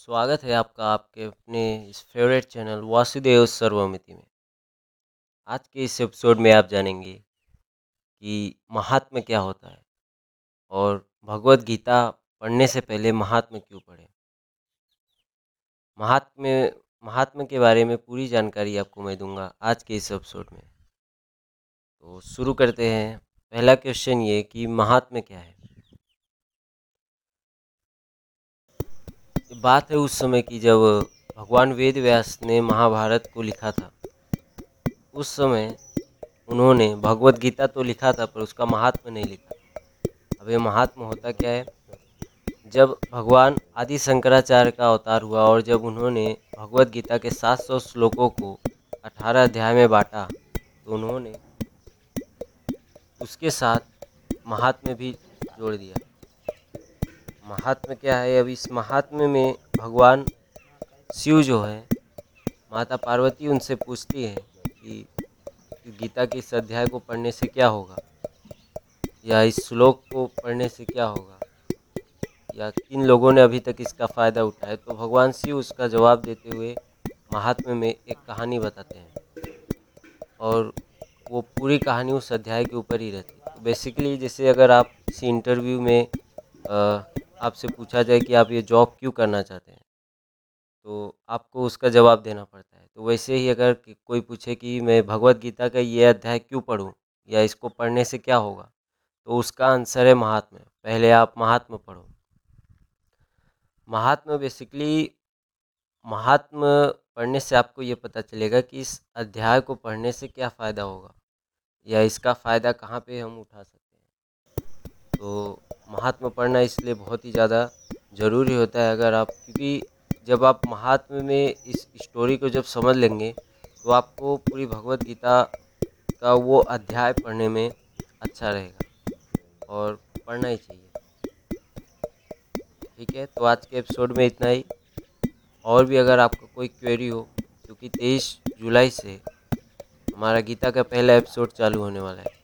स्वागत है आपका आपके अपने इस फेवरेट चैनल वासुदेव सर्वमिति में। आज के इस एपिसोड में आप जानेंगे कि महात्मा क्या होता है और भगवत गीता पढ़ने से पहले महात्मा क्यों पढ़े? महात्मा महात्मा के बारे में पूरी जानकारी आपको मैं दूँगा आज के इस एपिसोड में। तो शुरू करते हैं। पहला क्वेश्चन ये कि महात्मा क्या है? बात है उस समय की जब भगवान वेद व्यास ने महाभारत को लिखा था। उस समय उन्होंने भगवत गीता तो लिखा था, पर उसका महात्मा नहीं लिखा। अब ये महात्मा होता क्या है? जब भगवान आदि शंकराचार्य का अवतार हुआ और जब उन्होंने भगवत गीता के 700 श्लोकों को 18 अध्याय में बांटा तो उन्होंने उसके साथ महात्मा भी जोड़ दिया। महात्मा क्या है? अब इस महात्मा में भगवान शिव जो है, माता पार्वती उनसे पूछती है कि गीता के इस अध्याय को पढ़ने से क्या होगा? या इस श्लोक को पढ़ने से क्या होगा? या किन लोगों ने अभी तक इसका फ़ायदा उठाया? तो भगवान शिव उसका जवाब देते हुए महात्मा में एक कहानी बताते हैं। और वो पूरी कहानी उस अध्याय के ऊपर ही रहती है। तो बेसिकली जैसे अगर आप किसी इंटरव्यू में आपसे पूछा जाए कि आप ये जॉब क्यों करना चाहते हैं? तो आपको उसका जवाब देना पड़ता है। तो वैसे ही अगर कोई पूछे कि मैं भगवत गीता का ये अध्याय क्यों पढ़ूँ या इसको पढ़ने से क्या होगा? तो उसका आंसर है महात्मा पहले आप महात्मा पढ़ो। महात्मा बेसिकली महात्मा पढ़ने से आपको ये पता चलेगा कि इस अध्याय को पढ़ने से क्या फ़ायदा होगा या इसका फ़ायदा कहाँ पे हम उठा सकते हैं। तो महात्मा पढ़ना इसलिए बहुत ही ज़्यादा ज़रूरी होता है अगर आप, क्योंकि जब आप महात्मा में इस स्टोरी को जब समझ लेंगे तो आपको पूरी भगवत गीता का वो अध्याय पढ़ने में अच्छा रहेगा और पढ़ना ही चाहिए। ठीक है तो आज के एपिसोड में इतना ही। और भी अगर आपका कोई क्वेरी हो, क्योंकि तेईस जुलाई से हमारा गीता का पहला एपिसोड चालू होने वाला है।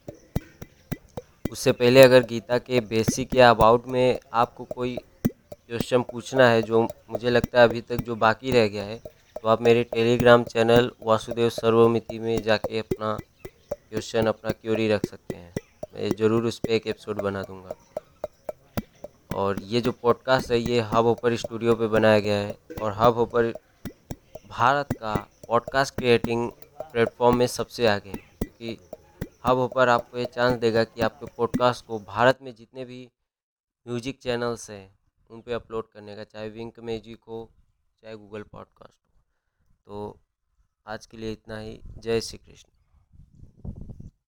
उससे पहले अगर गीता के बेसिक या अबाउट में आपको कोई क्वेश्चन पूछना है, जो मुझे लगता है अभी तक जो बाकी रह गया है तो आप मेरे टेलीग्राम चैनल वासुदेव सर्वमिति में जाके अपना क्वेश्चन, अपना क्यूरी रख सकते हैं। मैं ज़रूर उस पर एक एपिसोड बना दूँगा। और ये जो पॉडकास्ट है, ये हब होपर स्टूडियो पे बनाया गया है, और हब होपर भारत का पॉडकास्ट क्रिएटिंग प्लेटफॉर्म में सबसे आगे है, क्योंकि हब ऊपर आपको ये चांस देगा कि आपके पॉडकास्ट को भारत में जितने भी म्यूज़िक चैनल्स हैं उन पे अपलोड करने का, चाहे विंक म्यूज़िक हो, चाहे गूगल पॉडकास्ट हो। तो आज के लिए इतना ही। जय श्री कृष्ण।